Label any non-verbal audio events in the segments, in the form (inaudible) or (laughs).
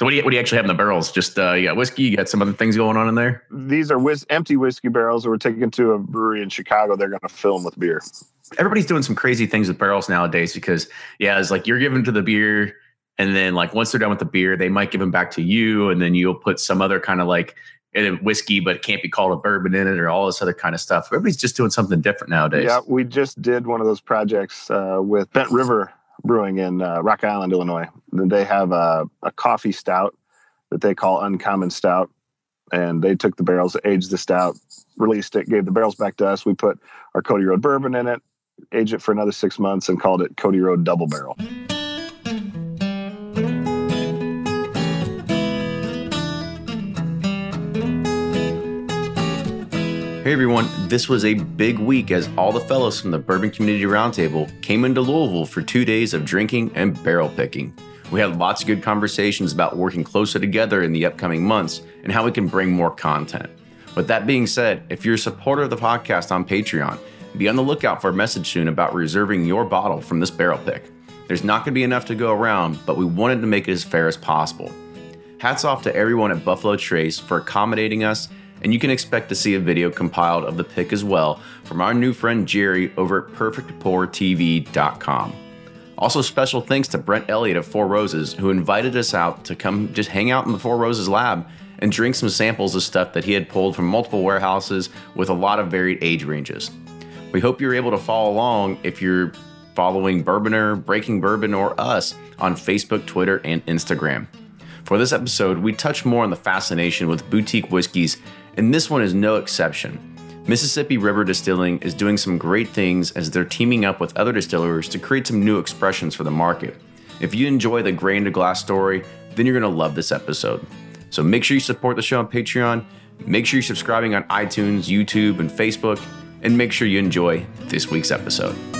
So what do you what do you actually have in the barrels? Just uh, you got whiskey. You got some other things going on in there. These are whis- empty whiskey barrels that were taken to a brewery in Chicago. They're going to fill them with beer. Everybody's doing some crazy things with barrels nowadays because yeah, it's like you're giving to the beer, and then like once they're done with the beer, they might give them back to you, and then you'll put some other kind of like whiskey, but it can't be called a bourbon in it, or all this other kind of stuff. Everybody's just doing something different nowadays. Yeah, we just did one of those projects uh, with Bent River Brewing in uh, Rock Island, Illinois. They have a, a coffee stout that they call Uncommon Stout. And they took the barrels, aged the stout, released it, gave the barrels back to us. We put our Cody Road bourbon in it, aged it for another six months, and called it Cody Road Double Barrel. Hey everyone, this was a big week as all the fellows from the Bourbon Community Roundtable came into Louisville for two days of drinking and barrel picking. We had lots of good conversations about working closer together in the upcoming months and how we can bring more content. With that being said, if you're a supporter of the podcast on Patreon, be on the lookout for a message soon about reserving your bottle from this barrel pick. There's not going to be enough to go around, but we wanted to make it as fair as possible. Hats off to everyone at Buffalo Trace for accommodating us and you can expect to see a video compiled of the pick as well from our new friend Jerry over at perfectpourtv.com. Also, special thanks to Brent Elliott of Four Roses, who invited us out to come just hang out in the Four Roses lab and drink some samples of stuff that he had pulled from multiple warehouses with a lot of varied age ranges. We hope you're able to follow along if you're following Bourbonr, Breaking Bourbon, or us on Facebook, Twitter, and Instagram. For this episode, we touch more on the fascination with boutique whiskeys and this one is no exception. Mississippi River Distilling is doing some great things as they're teaming up with other distillers to create some new expressions for the market. If you enjoy the grain to glass story, then you're going to love this episode. So make sure you support the show on Patreon, make sure you're subscribing on iTunes, YouTube, and Facebook, and make sure you enjoy this week's episode.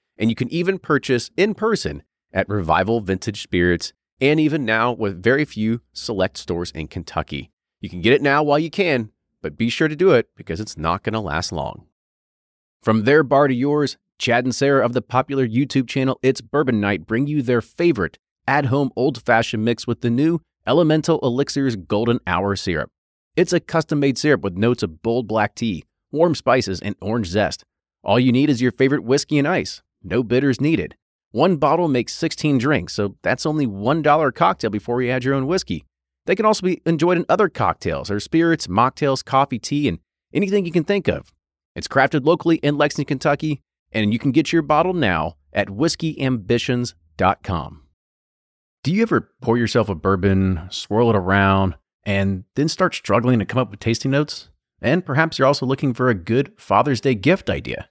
and you can even purchase in person at Revival Vintage Spirits and even now with very few select stores in Kentucky. You can get it now while you can, but be sure to do it because it's not going to last long. From their bar to yours, Chad and Sarah of the popular YouTube channel It's Bourbon Night bring you their favorite at home old fashioned mix with the new Elemental Elixirs Golden Hour Syrup. It's a custom made syrup with notes of bold black tea, warm spices, and orange zest. All you need is your favorite whiskey and ice. No bitters needed. One bottle makes 16 drinks, so that's only $1 a cocktail before you add your own whiskey. They can also be enjoyed in other cocktails or spirits, mocktails, coffee, tea, and anything you can think of. It's crafted locally in Lexington, Kentucky, and you can get your bottle now at whiskeyambitions.com. Do you ever pour yourself a bourbon, swirl it around, and then start struggling to come up with tasting notes? And perhaps you're also looking for a good Father's Day gift idea.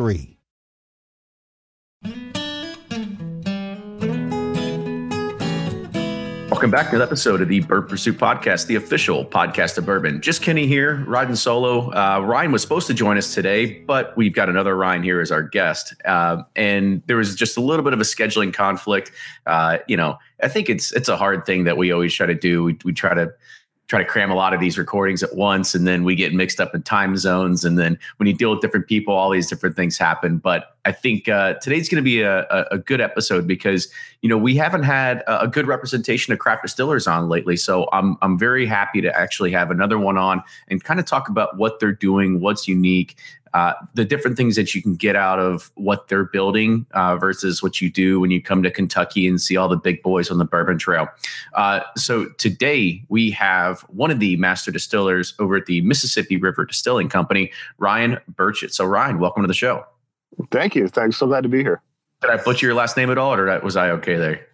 three. Welcome back to the episode of the Bourbon Pursuit Podcast, the official podcast of bourbon. Just Kenny here, riding solo. Uh, Ryan was supposed to join us today, but we've got another Ryan here as our guest. Uh, and there was just a little bit of a scheduling conflict. Uh, you know, I think it's it's a hard thing that we always try to do. We, we try to try to cram a lot of these recordings at once and then we get mixed up in time zones and then when you deal with different people all these different things happen. But i think uh, today's going to be a, a, good episode because you know we haven't had a, good representation of craft distillers on lately. So i'm i'm very happy to actually have another one on and kind of talk about what they're doing what's unique uh, the different things that you can get out of what they're building uh, versus what you do when you come to Kentucky and see all the big boys on the Bourbon Trail. Uh, so today we have one of the master distillers over at the Mississippi River Distilling Company, Ryan Burchett. So Ryan, welcome to the show. Thank you. Thanks. So glad to be here. Did I butcher your last name at all, or was I okay there?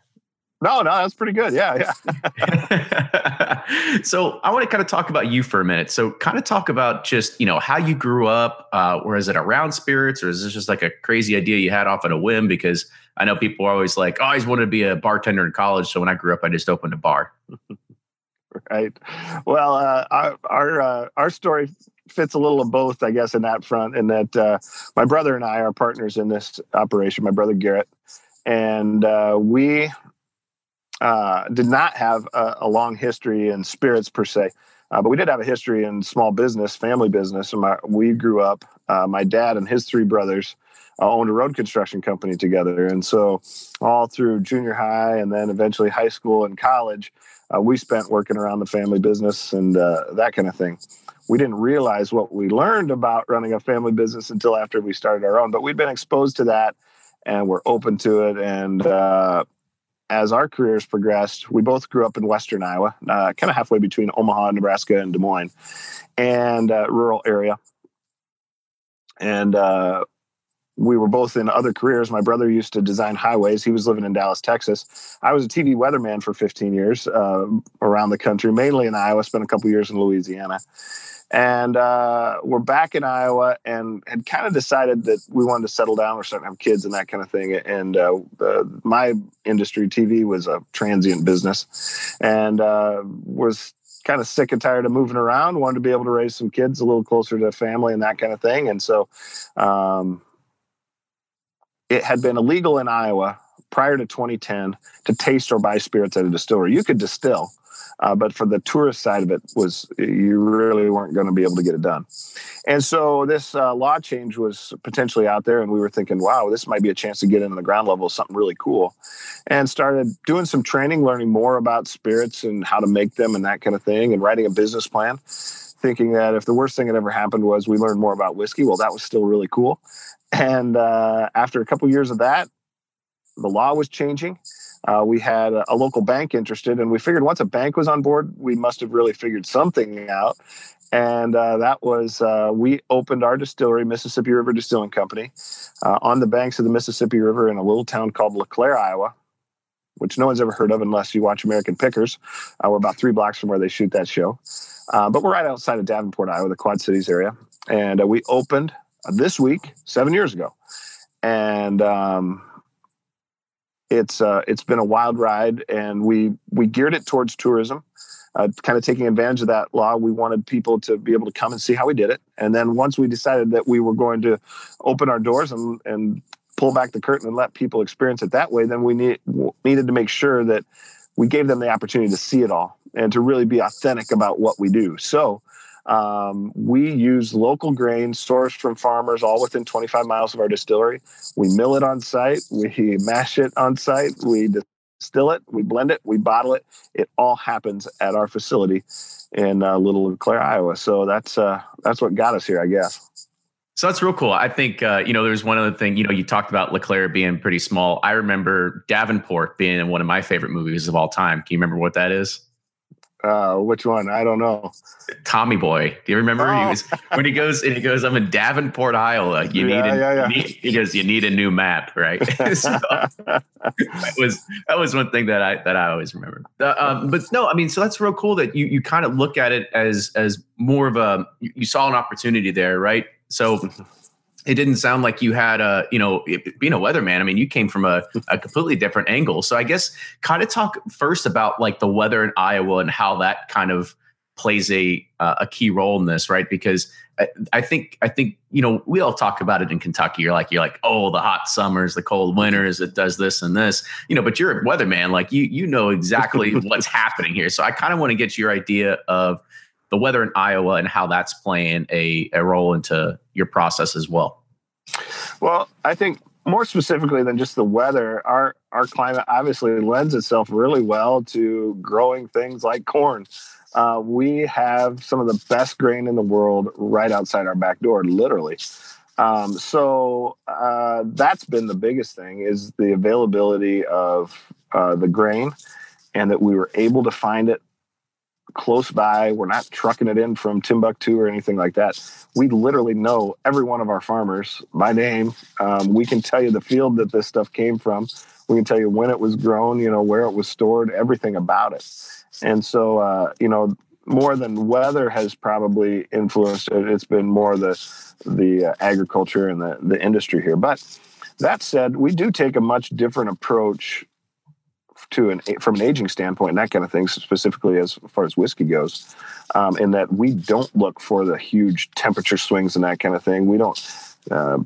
No, no, that's pretty good. Yeah, yeah. (laughs) so I want to kind of talk about you for a minute. So kind of talk about just you know how you grew up. Uh, or is it around spirits, or is this just like a crazy idea you had off on a whim? Because I know people are always like, oh, I always wanted to be a bartender in college. So when I grew up, I just opened a bar. (laughs) right. Well, uh, our our, uh, our story fits a little of both, I guess, in that front. In that uh, my brother and I are partners in this operation. My brother Garrett, and uh, we uh, did not have a, a, long history in spirits per se, uh, but we did have a history in small business, family business. And my, we grew up. Uh, my dad and his three brothers uh, owned a road construction company together, and so all through junior high and then eventually high school and college, uh, we spent working around the family business and that kind of thing. We didn't realize what we learned about running a family business until after we started our own, but we'd been exposed to that and we're open to it and as our careers progressed, we both grew up in Western Iowa, uh, kind of halfway between Omaha, Nebraska, and Des Moines, and uh, rural area. And uh, we were both in other careers. My brother used to design highways. He was living in Dallas, Texas. I was a TV weatherman for 15 years uh, around the country, mainly in Iowa. Spent a couple years in Louisiana and uh, we're back in Iowa and had kind of decided that we wanted to settle down. We're starting to have kids and that kind of thing. And uh, uh, my industry, TV, was a transient business, and uh, was kind of sick and tired of moving around. Wanted to be able to raise some kids a little closer to family and that kind of thing. And so, um, it had been illegal in Iowa prior to 2010 to taste or buy spirits at a distillery. You could distill uh, but for the tourist side of it, was you really weren't going to be able to get it done. And so this uh, law change was potentially out there, and we were thinking, wow, this might be a chance to get into the ground level something really cool. And started doing some training, learning more about spirits and how to make them and that kind of thing, and writing a business plan. Thinking that if the worst thing that ever happened was we learned more about whiskey, well, that was still really cool. And uh, after a couple years of that, the law was changing uh, we had a, a, local bank interested, and we figured once a bank was on board, we must have really figured something out. And uh, that was uh, we opened our distillery, Mississippi River Distilling Company, uh, on the banks of the Mississippi River in a little town called LeClaire, Iowa, which no one's ever heard of unless you watch American Pickers. Uh, we're about three blocks from where they shoot that show, uh, but we're right outside of Davenport, Iowa, the Quad Cities area. And we opened this week, seven years ago, and um, it's uh, it's been a wild ride, and we we geared it towards tourism, uh, kind of taking advantage of that law. We wanted people to be able to come and see how we did it, and then once we decided that we were going to open our doors and and pull back the curtain and let people experience it that way, then we need, needed to make sure that we gave them the opportunity to see it all and to really be authentic about what we do. So um, we use local grain sourced from farmers all within 25 miles of our distillery. We mill it on site, (laughs) we mash it on site, we distill it, we blend it, we bottle it. It all happens at our facility in uh, Little LeClaire, Iowa. So that's uh, that's what got us here, I guess. So that's real cool. I think uh, you know there's one other thing. You know, you talked about LeClaire being pretty small. I remember Davenport being one of my favorite movies of all time. Can you remember what that is? Uh, which one? I don't know. Tommy Boy. Do you remember? Oh. He was when he goes and he goes, "I'm in Davenport, Iowa. You yeah, need, a, yeah, yeah. Need, he goes, you need a new map, right?" (laughs) (laughs) so, that was that was one thing that I that I always remember. Uh, um, but no, I mean, so that's real cool that you you kind of look at it as as more of a you saw an opportunity there, right? So (laughs) it didn't sound like you had a you know being a weatherman i mean you came from a, a completely different angle. So i guess kind of talk first about like the weather in iowa and how that kind of plays a uh, a key role in this right? Because I, I, think i think you know we all talk about it in kentucky. You're like you're like oh the hot summers the cold winters it does this and this. You know but you're a weatherman. Like you you know exactly (laughs) what's happening here. So i kind of want to get your idea of the weather in Iowa and how that's playing a, a role into your process as well. Well, I think more specifically than just the weather, our our climate obviously lends itself really well to growing things like corn. Uh, we have some of the best grain in the world right outside our back door, literally. Um, so uh, that's been the biggest thing is the availability of uh, the grain, and that we were able to find it close by. We're not trucking it in from Timbuktu or anything like that. We literally know every one of our farmers by name. Um, we can tell you the field that this stuff came from. We can tell you when it was grown, you know, where it was stored, everything about it. And so, uh, you know, more than weather has probably influenced it. It's been more the the uh, agriculture and the the industry here. But that said, we do take a much different approach to an from an aging standpoint and that kind of thing, specifically as far as whiskey goes, um, in that we don't look for the huge temperature swings and that kind of thing. We don't uh,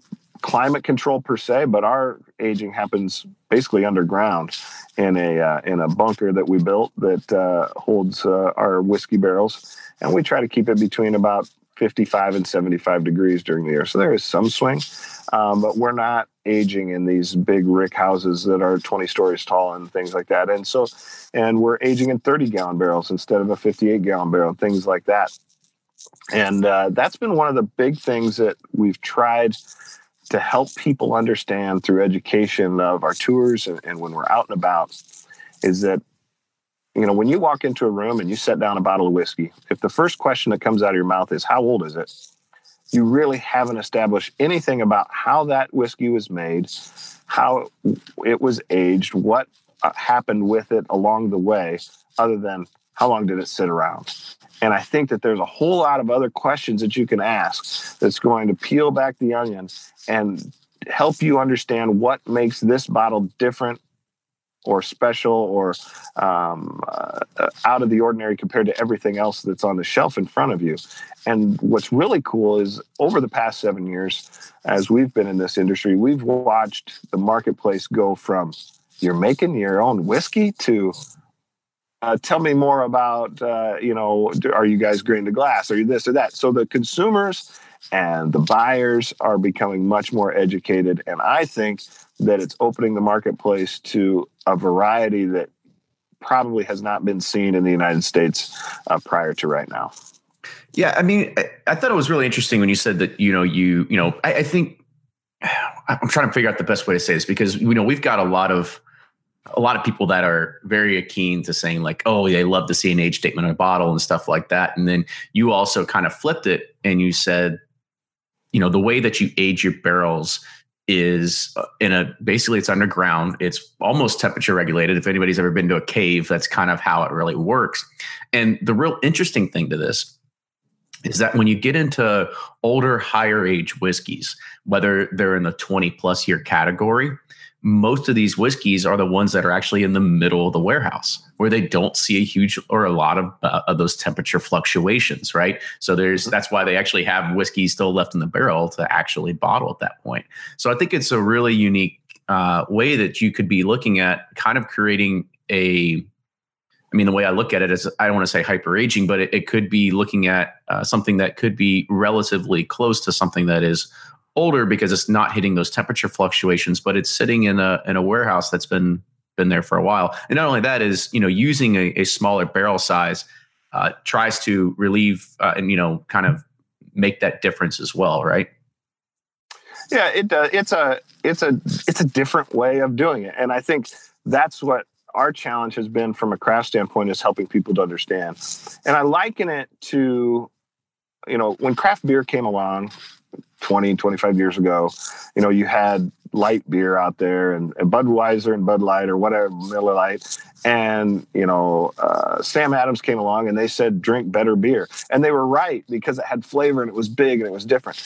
climate control per se, but our aging happens basically underground in a uh, in a bunker that we built that uh, holds uh, our whiskey barrels, and we try to keep it between about 55 and 75 degrees during the year. So there is some swing, um, but we're not aging in these big rick houses that are 20 stories tall and things like that. And so, and we're aging in 30 gallon barrels instead of a 58 gallon barrel, things like that. And uh, that's been one of the big things that we've tried to help people understand through education of our tours and, and when we're out and about is that you know, when you walk into a room and you set down a bottle of whiskey, if the first question that comes out of your mouth is, How old is it? you really haven't established anything about how that whiskey was made, how it was aged, what uh, happened with it along the way, other than how long did it sit around. And I think that there's a whole lot of other questions that you can ask that's going to peel back the onion and help you understand what makes this bottle different or special or um, uh, out of the ordinary compared to everything else that's on the shelf in front of you. And what's really cool is over the past seven years, as we've been in this industry, we've watched the marketplace go from you're making your own whiskey to uh, tell me more about uh, you know are you guys grain to glass? Are you this or that? So the consumers and the buyers are becoming much more educated. And i think that it's opening the marketplace to a variety that probably has not been seen in the United States uh, prior to right now. Yeah, I mean, I, I, thought it was really interesting when you said that. You know, you you know, I, I think (sighs) I'm trying to figure out the best way to say this because you know we've got a lot of a lot of people that are very keen to saying like, oh, they love to see an age statement on a bottle and stuff like that. And then you also kind of flipped it and you said, you know, the way that you age your barrels is uh, in a basically it's underground. It's almost temperature regulated. If anybody's ever been to a cave that's kind of how it really works. And the real interesting thing to this is that when you get into older higher age whiskeys whether they're in the 20 plus year category most of these whiskeys are the ones that are actually in the middle of the warehouse where they don't see a huge or a lot of, uh, of those temperature fluctuations right? So there's that's why they actually have whiskey still left in the barrel to actually bottle at that point. So i think it's a really unique uh, way that you could be looking at kind of creating a I mean, the way I look at it is, I don't want to say hyper aging, but it, it could be looking at uh, something that could be relatively close to something that is older because it's not hitting those temperature fluctuations, but it's sitting in a in a warehouse that's been been there for a while. And not only that is you know using a, a smaller barrel size uh, tries to relieve uh, and you know kind of make that difference as well, right? Yeah, it does. It's a it's a it's a different way of doing it, and I think that's what our challenge has been from a craft standpoint is helping people to understand. And I liken it to, you know, when craft beer came along, 20, 25 years ago, you know, you had light beer out there and, and Budweiser and Bud Light or whatever, Miller Lite. And, you know, uh, Sam Adams came along and they said, drink better beer. And they were right because it had flavor and it was big and it was different.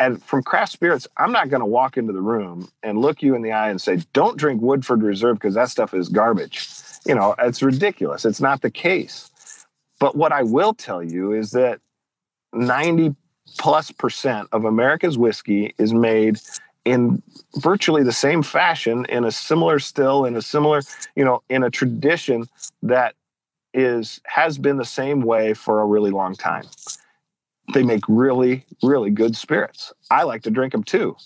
and from craft spirits, I'm not going to walk into the room and look you in the eye and say, "Don't drink Woodford Reserve because that stuff is garbage." You know, it's ridiculous. It's not the case. But what I will tell you is that 90 plus percent of America's whiskey is made in virtually the same fashion in a similar still in a similar you know in a tradition that is has been the same way for a really long time. They make really really good spirits. I like to drink them too.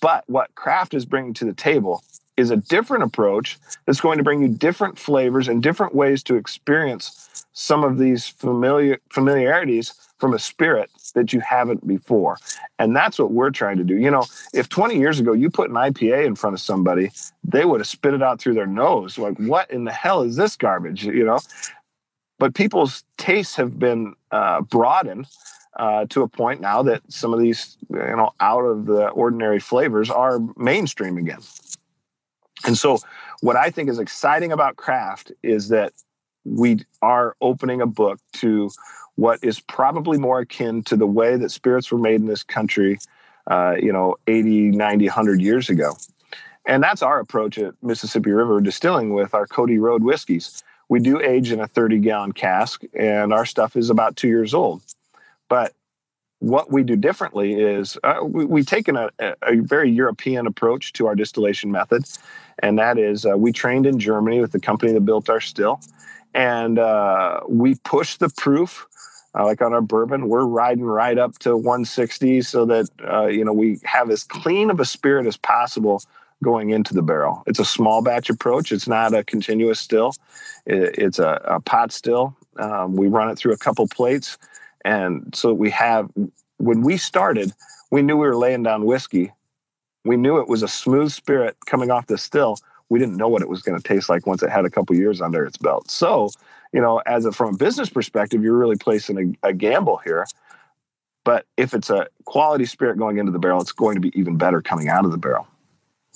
But what craft is bringing to the table is a different approach that's going to bring you different flavors and different ways to experience some of these familiar familiarities from a spirit that you haven't before. And that's what we're trying to do. You know, if 20 years ago you put an IPA in front of somebody, they would have spit it out through their nose. Like, what in the hell is this garbage? You know? But people's tastes have been uh, broadened uh, to a point now that some of these, you know, out of the ordinary flavors are mainstream again. And so, what I think is exciting about craft is that we are opening a book to what is probably more akin to the way that spirits were made in this country, uh, you know, 80, 90, 100 years ago. And that's our approach at Mississippi River Distilling with our Cody Road whiskeys. We do age in a 30 gallon cask, and our stuff is about two years old. But what we do differently is uh, we, have taken a, a, very European approach to our distillation method, and that is uh, we trained in Germany with the company that built our still, and uh, we push the proof uh, like on our bourbon, we're riding right up to 160 so that uh, you know we have as clean of a spirit as possible going into the barrel. It's a small batch approach. It's not a continuous still. It, it's a, a, pot still. Um, we run it through a couple plates, and so we have. When we started, we knew we were laying down whiskey. We knew it was a smooth spirit coming off the still. We didn't know what it was going to taste like once it had a couple years under its belt. So you know, as a, from a business perspective, you're really placing a, a gamble here. But if it's a quality spirit going into the barrel, it's going to be even better coming out of the barrel.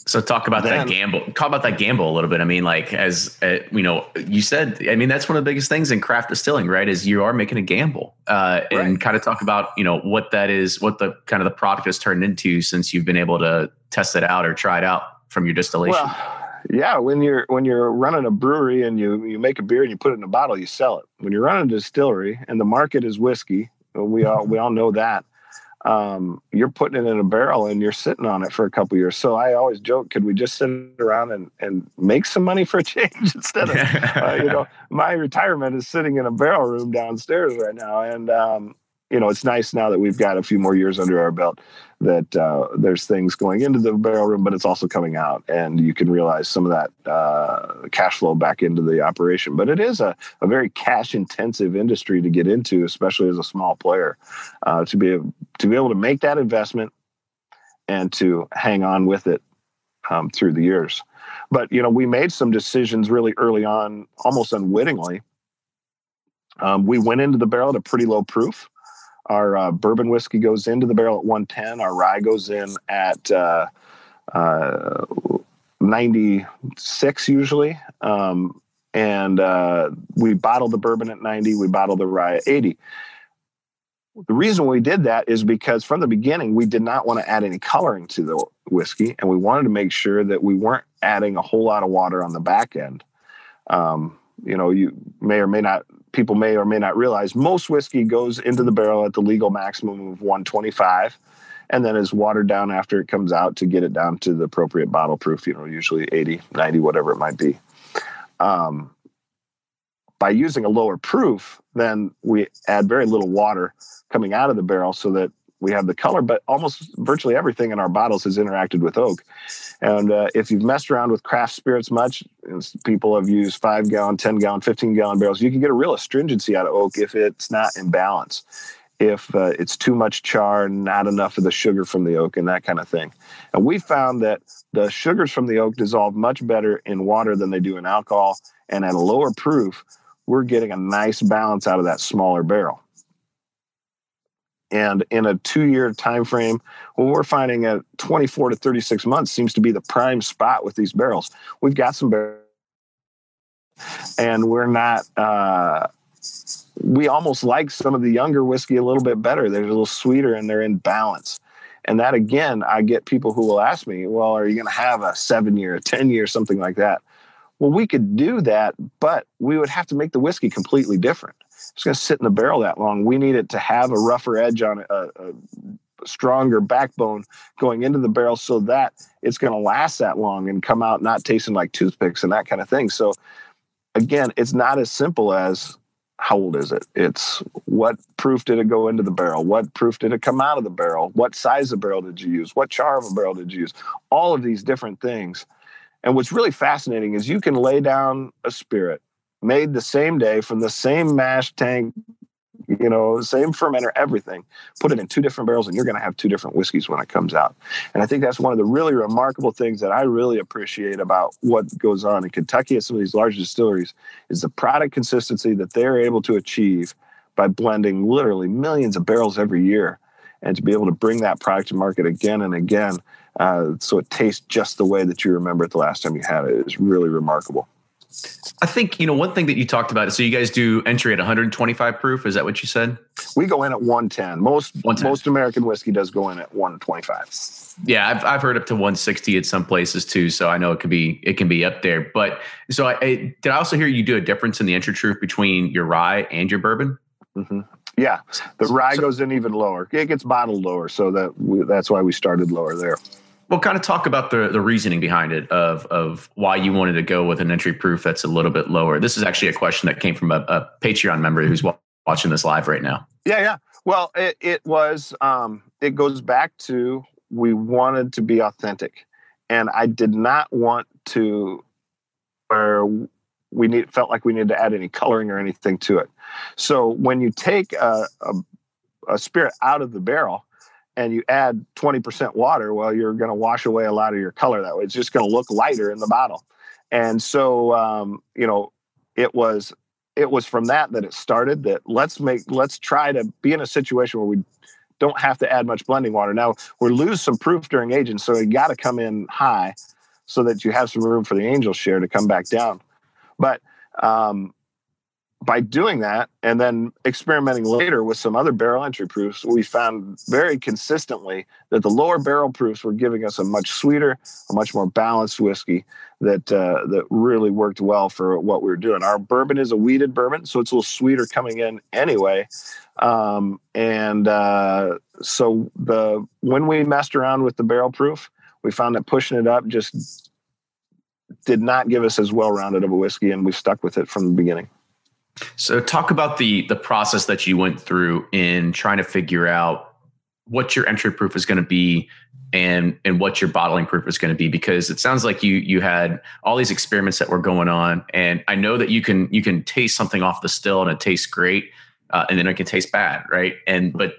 So talk about then, that gamble. Talk about that gamble a little bit. I mean, like as uh, you know, you said. I mean, that's one of the biggest things in craft distilling, right? Is you are making a gamble, uh, right. and kind of talk about you know what that is, what the kind of the product has turned into since you've been able to test it out or try it out from your distillation. Well, yeah, when you're when you're running a brewery and you you make a beer and you put it in a bottle, you sell it. When you're running a distillery and the market is whiskey, we all we all know that. Um, you're putting it in a barrel and you're sitting on it for a couple years. So I always joke, could we just sit around and, and make some money for a change (laughs) instead of, uh, you (laughs) know, my retirement is sitting in a barrel room downstairs right now. And, um, you know, it's nice now that we've got a few more years under our belt that uh, there's things going into the barrel room, but it's also coming out, and you can realize some of that uh, cash flow back into the operation. But it is a, a very cash intensive industry to get into, especially as a small player, uh, to be to be able to make that investment and to hang on with it um, through the years. But you know, we made some decisions really early on, almost unwittingly. Um, we went into the barrel at a pretty low proof. Our uh, bourbon whiskey goes into the barrel at 110. Our rye goes in at uh, uh, 96 usually. Um, and uh, we bottle the bourbon at 90, we bottle the rye at 80. The reason we did that is because from the beginning, we did not want to add any coloring to the whiskey, and we wanted to make sure that we weren't adding a whole lot of water on the back end. Um, you know, you may or may not people may or may not realize most whiskey goes into the barrel at the legal maximum of 125 and then is watered down after it comes out to get it down to the appropriate bottle proof, you know, usually 80, 90, whatever it might be. Um, by using a lower proof, then we add very little water coming out of the barrel so that we have the color, but almost virtually everything in our bottles has interacted with oak. And uh, if you've messed around with craft spirits much, people have used five gallon, 10 gallon, 15 gallon barrels, you can get a real astringency out of oak if it's not in balance. If uh, it's too much char, not enough of the sugar from the oak, and that kind of thing. And we found that the sugars from the oak dissolve much better in water than they do in alcohol. And at a lower proof, we're getting a nice balance out of that smaller barrel and in a two year time frame well we're finding at 24 to 36 months seems to be the prime spot with these barrels we've got some barrels and we're not uh, we almost like some of the younger whiskey a little bit better they're a little sweeter and they're in balance And that again, I get people who will ask me, well, are you going to have a seven year, a 10 year, something like that? Well, we could do that, but we would have to make the whiskey completely different. It's going to sit in the barrel that long. We need it to have a rougher edge on it, a, a stronger backbone going into the barrel so that it's going to last that long and come out not tasting like toothpicks and that kind of thing. So, again, it's not as simple as how old is it? It's what proof did it go into the barrel? What proof did it come out of the barrel? What size of barrel did you use? What char of a barrel did you use? All of these different things. And what's really fascinating is you can lay down a spirit made the same day from the same mash tank you know, same fermenter, everything. Put it in two different barrels, and you're going to have two different whiskeys when it comes out. And I think that's one of the really remarkable things that I really appreciate about what goes on in Kentucky at some of these large distilleries is the product consistency that they're able to achieve by blending literally millions of barrels every year, and to be able to bring that product to market again and again, uh, so it tastes just the way that you remember it the last time you had it is really remarkable. I think you know one thing that you talked about. So you guys do entry at 125 proof. Is that what you said? We go in at 110. Most 110. most American whiskey does go in at 125. Yeah, I've I've heard up to 160 at some places too. So I know it could be it can be up there. But so I, I did I also hear you do a difference in the entry proof between your rye and your bourbon? Mm-hmm. Yeah, the rye so, goes in even lower. It gets bottled lower, so that we, that's why we started lower there. Well, kind of talk about the the reasoning behind it of of why you wanted to go with an entry proof that's a little bit lower. This is actually a question that came from a, a Patreon member who's watching this live right now. Yeah, yeah. Well, it, it was. Um, it goes back to we wanted to be authentic, and I did not want to, or we need felt like we needed to add any coloring or anything to it. So when you take a, a, a spirit out of the barrel and you add 20% water, well, you're going to wash away a lot of your color that way. It's just going to look lighter in the bottle. And so, um, you know, it was it was from that that it started that let's make let's try to be in a situation where we don't have to add much blending water. Now we lose some proof during aging, so you got to come in high so that you have some room for the angel share to come back down. But um, by doing that and then experimenting later with some other barrel entry proofs, we found very consistently that the lower barrel proofs were giving us a much sweeter, a much more balanced whiskey that uh, that really worked well for what we were doing. Our bourbon is a wheated bourbon, so it's a little sweeter coming in anyway. Um, and uh, so the when we messed around with the barrel proof, we found that pushing it up just did not give us as well rounded of a whiskey, and we stuck with it from the beginning. So talk about the the process that you went through in trying to figure out what your entry proof is going to be and and what your bottling proof is going to be because it sounds like you you had all these experiments that were going on and I know that you can you can taste something off the still and it tastes great uh, and then it can taste bad right? And but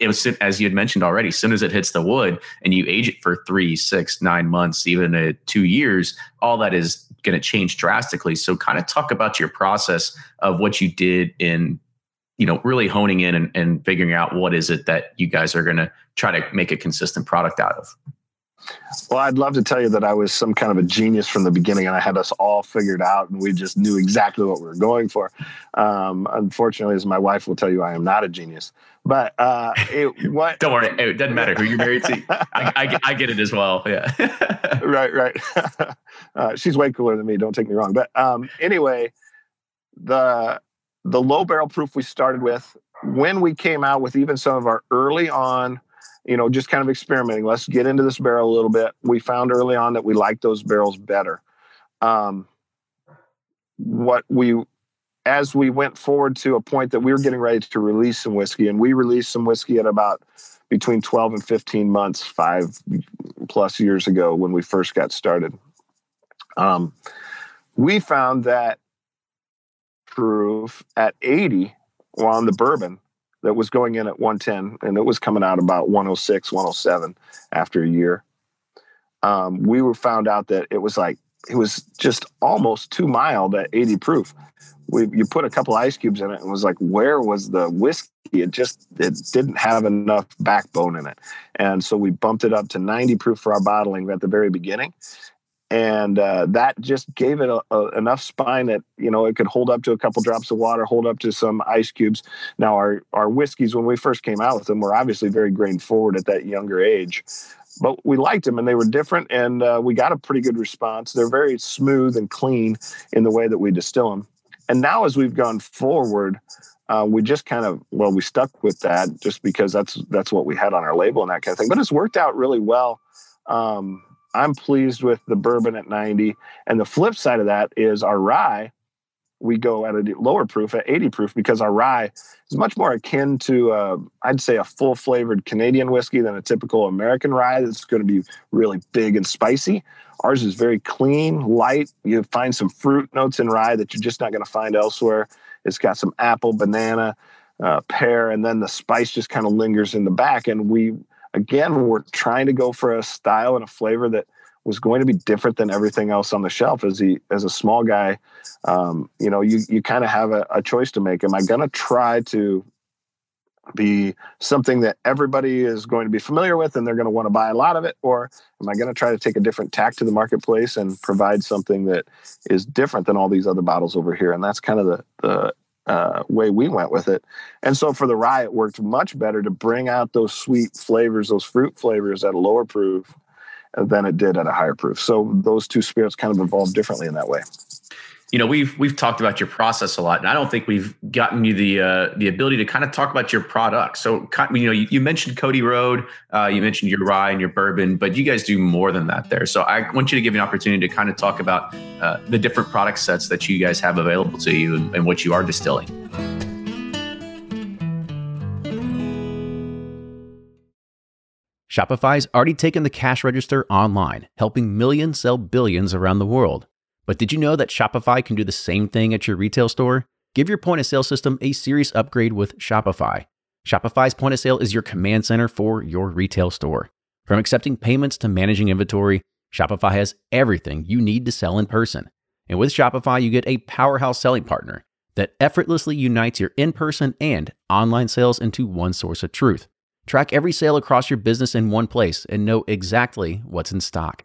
it was as you had mentioned already as soon as it hits the wood and you age it for three six nine months even uh, two years all that is going to change drastically. So, kind of talk about your process of what you did in, you know, really honing in and, and figuring out what is it that you guys are going to try to make a consistent product out of. Well, I'd love to tell you that I was some kind of a genius from the beginning and I had us all figured out and we just knew exactly what we were going for. Um, unfortunately, as my wife will tell you, I am not a genius. But uh, it, (laughs) what? Don't worry, it doesn't matter who you're married to. I, I, I get it as well. Yeah. (laughs) (laughs) right, right. Uh, she's way cooler than me. Don't take me wrong. But um, anyway, the the low barrel proof we started with when we came out with even some of our early on you know, just kind of experimenting. Let's get into this barrel a little bit. We found early on that we liked those barrels better. Um, what we, as we went forward to a point that we were getting ready to release some whiskey, and we released some whiskey at about between 12 and 15 months, five plus years ago when we first got started. Um, we found that proof at 80 on the bourbon that was going in at 110 and it was coming out about 106 107 after a year. Um, we were found out that it was like it was just almost too mild at 80 proof. We, you put a couple ice cubes in it and was like where was the whiskey? It just it didn't have enough backbone in it. And so we bumped it up to 90 proof for our bottling at the very beginning and uh, that just gave it a, a, enough spine that you know it could hold up to a couple drops of water, hold up to some ice cubes. Now our our whiskeys when we first came out with them were obviously very grain forward at that younger age, but we liked them and they were different, and uh, we got a pretty good response. They're very smooth and clean in the way that we distill them. And now as we've gone forward, uh, we just kind of well we stuck with that just because that's that's what we had on our label and that kind of thing. But it's worked out really well. Um, I'm pleased with the bourbon at 90. And the flip side of that is our rye. We go at a lower proof at 80 proof because our rye is much more akin to, uh, I'd say, a full flavored Canadian whiskey than a typical American rye that's going to be really big and spicy. Ours is very clean, light. You find some fruit notes in rye that you're just not going to find elsewhere. It's got some apple, banana, uh, pear, and then the spice just kind of lingers in the back. And we again, we're trying to go for a style and a flavor that was going to be different than everything else on the shelf. As he, as a small guy, um, you know, you you kind of have a, a choice to make. Am I going to try to be something that everybody is going to be familiar with and they're going to want to buy a lot of it or am i going to try to take a different tack to the marketplace and provide something that is different than all these other bottles over here and that's kind of the the uh, way we went with it. And so for the rye, it worked much better to bring out those sweet flavors, those fruit flavors at a lower proof than it did at a higher proof. So those two spirits kind of evolved differently in that way you know we've we've talked about your process a lot and i don't think we've gotten you the uh, the ability to kind of talk about your product. So you know you, you mentioned cody road uh, you mentioned your rye and your bourbon but you guys do more than that there. So i want you to give an opportunity to kind of talk about uh, the different product sets that you guys have available to you and, and what you are distilling. Shopify's already taken the cash register online, helping millions sell billions around the world. But did you know that Shopify can do the same thing at your retail store? Give your point of sale system a serious upgrade with Shopify. Shopify's point of sale is your command center for your retail store. From accepting payments to managing inventory, Shopify has everything you need to sell in person. And with Shopify, you get a powerhouse selling partner that effortlessly unites your in person and online sales into one source of truth. Track every sale across your business in one place and know exactly what's in stock.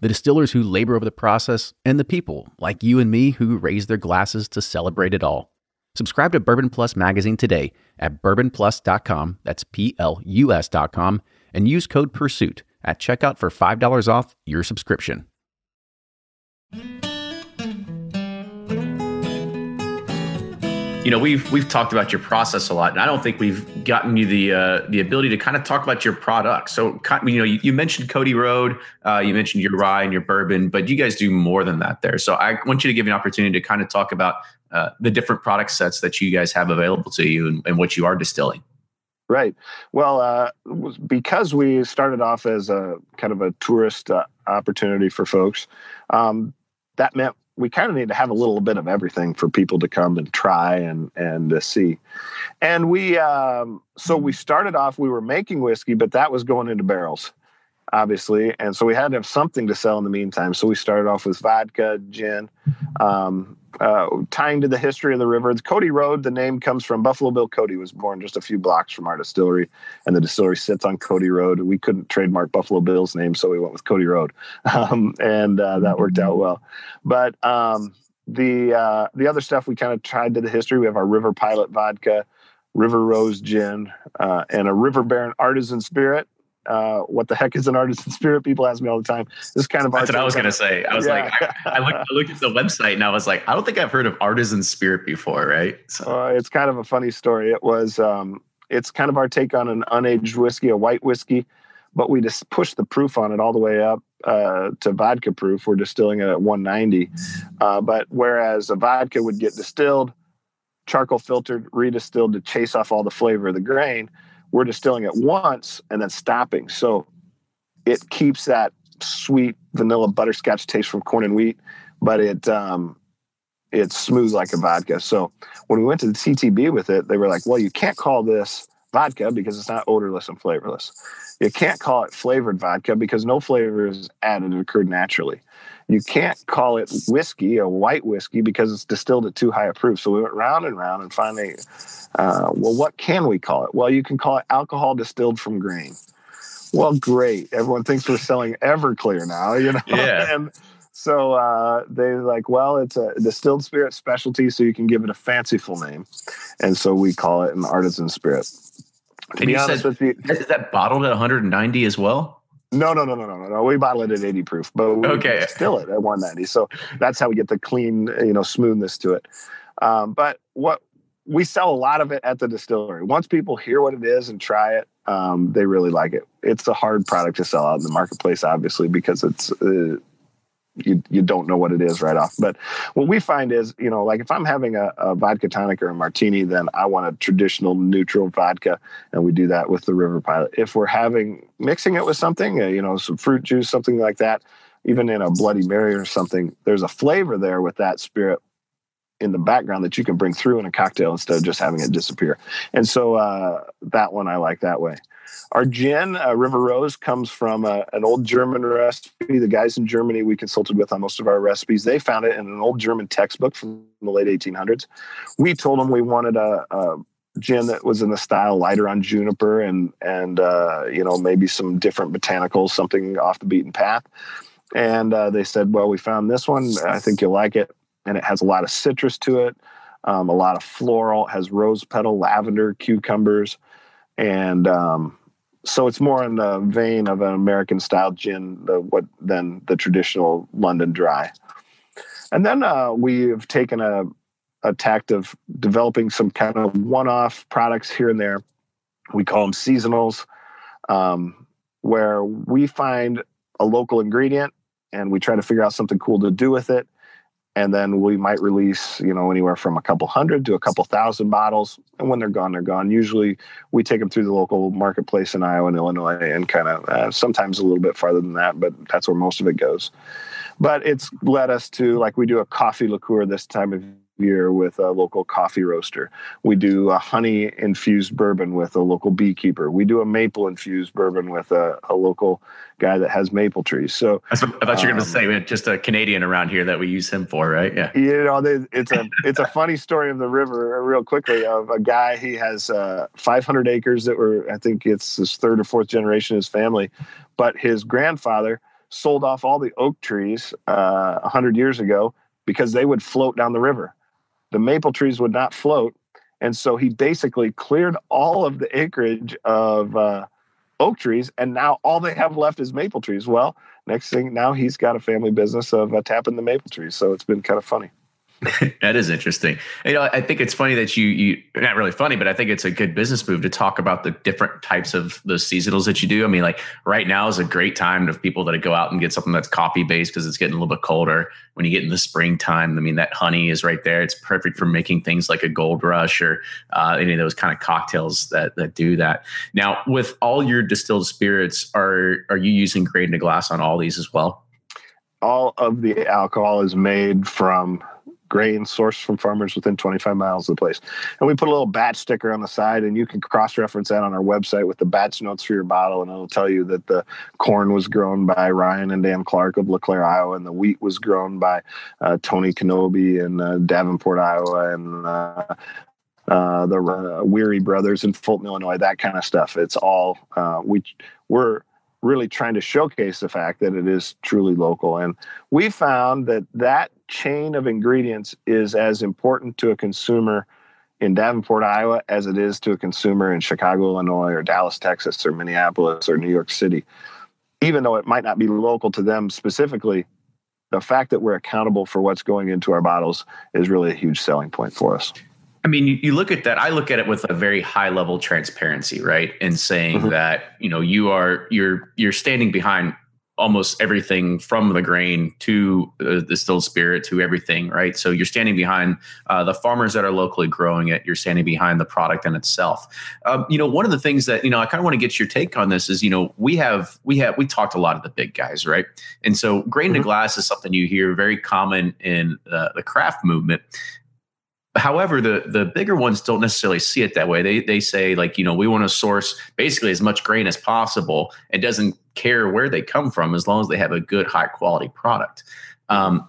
the distillers who labor over the process, and the people like you and me who raise their glasses to celebrate it all. Subscribe to Bourbon Plus magazine today at bourbonplus.com, that's P L U S.com, and use code PURSUIT at checkout for $5 off your subscription. You know we've we've talked about your process a lot and i don't think we've gotten you the uh, the ability to kind of talk about your product. So you know you, you mentioned cody road uh, you mentioned your rye and your bourbon but you guys do more than that there. So i want you to give an opportunity to kind of talk about uh, the different product sets that you guys have available to you and, and what you are distilling. Right. Well uh, because we started off as a kind of a tourist uh, opportunity for folks um, that meant we kind of need to have a little bit of everything for people to come and try and and uh, see. And we um, so we started off. We were making whiskey, but that was going into barrels, obviously, and so we had to have something to sell in the meantime. So we started off with vodka, gin, um, uh, tying to the history of the river. Cody Road, the name comes from Buffalo Bill Cody was born just a few blocks from our distillery, and the distillery sits on Cody Road. We couldn't trademark Buffalo Bill's name, so we went with Cody Road, (laughs) um, and uh, that worked out well. But um, the uh, the other stuff we kind of tied to the history. We have our River Pilot vodka, River Rose gin, uh, and a River Baron artisan spirit Uh, what the heck is an artisan spirit? People ask me all the time. This is kind of that's what I was going to say. I was yeah. like, (laughs) I, I, looked, I, looked, at the website and I was like, I don't think I've heard of artisan spirit before, right? So uh, it's kind of a funny story. It was, um, it's kind of our take on an unaged whiskey, a white whiskey, but we just pushed the proof on it all the way up uh, to vodka proof. We're distilling it at 190. Uh, but whereas a vodka would get distilled, charcoal filtered, redistilled to chase off all the flavor of the grain, we're distilling it once and then stopping. So it keeps that sweet vanilla butterscotch taste from corn and wheat, but it um, it's smooth like a vodka. So when we went to the TTB with it, they were like, "Well, you can't call this vodka because it's not odorless and flavorless. You can't call it flavored vodka because no flavor is added; it occurred naturally. You can't call it whiskey, a white whiskey, because it's distilled at too high a proof. So we went round and round and finally, uh, well, what can we call it? Well, you can call it alcohol distilled from grain. Well, great. Everyone thinks we're selling Everclear now, you know? Yeah. (laughs) and so uh, they're like, well, it's a distilled spirit specialty, so you can give it a fanciful name. And so we call it an artisan spirit. To and be honest said, with you, is that bottled at 190 as well? No, no, no, no, no, no. We bottle it at 80 proof, but we okay. (laughs) still it at 190. So that's how we get the clean, you know, smoothness to it. Um, but what we sell a lot of it at the distillery. Once people hear what it is and try it, um, they really like it. It's a hard product to sell out in the marketplace, obviously, because it's uh, you you don't know what it is right off. But what we find is, you know, like if I'm having a, a, vodka tonic or a martini, then I want a traditional neutral vodka, and we do that with the River Pilot. If we're having mixing it with something, uh, you know, some fruit juice, something like that, even in a Bloody Mary or something, there's a flavor there with that spirit in the background that you can bring through in a cocktail instead of just having it disappear. And so uh, that one I like that way. Our gin, uh, River Rose, comes from uh, an old German recipe. The guys in Germany we consulted with on most of our recipes, they found it in an old German textbook from the late 1800s. We told them we wanted a, a gin that was in the style lighter on juniper and and uh, you know maybe some different botanicals, something off the beaten path. And uh, they said, "Well, we found this one. I think you'll like it." And it has a lot of citrus to it, um, a lot of floral. It has rose petal, lavender, cucumbers, and um, so it's more in the vein of an American style gin the, what than the traditional London dry. And then uh, we've taken a, a tact of developing some kind of one-off products here and there. We call them seasonals, um, where we find a local ingredient and we try to figure out something cool to do with it and then we might release you know anywhere from a couple hundred to a couple thousand bottles. And when they're gone they're gone. Usually we take them through the local marketplace in iowa and illinois and kind of uh, sometimes a little bit farther than that but that's where most of it goes. But it's led us to like we do a coffee liqueur this time of year with a local coffee roaster. We do a honey infused bourbon with a local beekeeper. We do a maple infused bourbon with a, a local guy that has maple trees. So I thought you were going to um, say we had just a Canadian around here that we use him for, right? Yeah. You know, it's a it's a funny story of the river, uh, real quickly, of a guy. He has uh, 500 acres that were, I think it's his third or fourth generation, his family, but his grandfather sold off all the oak trees uh, 100 years ago because they would float down the river the maple trees would not float. And so he basically cleared all of the acreage of uh, oak trees, and now all they have left is maple trees. Well, next thing, now he's got a family business of uh, tapping the maple trees. So it's been kind of funny. (laughs) that is interesting. You know, I think it's funny that you you not really funny, but I think it's a good business move to talk about the different types of those seasonals that you do. I mean, like right now is a great time of people that go out and get something that's coffee based because it's getting a little bit colder. When you get in the springtime, I mean, that honey is right there. It's perfect for making things like a gold rush or uh, any of those kind of cocktails that that do that. Now, with all your distilled spirits, are are you using grain to glass on all these as well? All of the alcohol is made from grain sourced from farmers within 25 miles of the place. And we put a little batch sticker on the side, and you can cross reference that on our website with the batch notes for your bottle. And it'll tell you that the corn was grown by Ryan and Dan Clark of LeClaire, Iowa, and the wheat was grown by uh, Tony Kenobi in uh, Davenport, Iowa, and uh, uh the uh, Weary brothers in Fulton, Illinois, that kind of stuff. It's all uh, we we're really trying to showcase the fact that it is truly local. And we found that that chain of ingredients is as important to a consumer in Davenport, Iowa, as it is to a consumer in Chicago, Illinois, or Dallas, Texas, or Minneapolis, or New York City. Even though it might not be local to them specifically, the fact that we're accountable for what's going into our bottles is really a huge selling point for us. I mean, you, you look at that. I look at it with a very high level transparency, right? And saying mm-hmm. that you know you are you're you're standing behind almost everything from the grain to uh, the distilled spirit to everything, right? So you're standing behind uh, the farmers that are locally growing it. You're standing behind the product in itself. Um, you know, one of the things that you know I kind of want to get your take on this is you know we have we have we talked a lot of the big guys, right? And so grain mm-hmm. to glass is something you hear very common in uh, the craft movement. However, the the bigger ones don't necessarily see it that way. They they say like you know we want to source basically as much grain as possible. It doesn't care where they come from as long as they have a good high quality product. Um,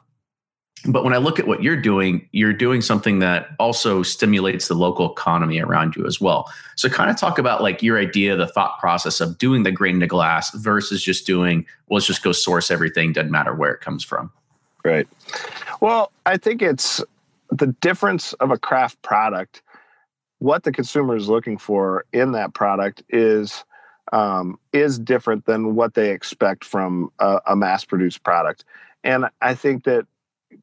but when I look at what you're doing, you're doing something that also stimulates the local economy around you as well. So, kind of talk about like your idea, the thought process of doing the grain to glass versus just doing, well, let's just go source everything, doesn't matter where it comes from. Right. Well, I think it's the difference of a craft product. What the consumer is looking for in that product is um, is different than what they expect from a, a mass produced product. And I think that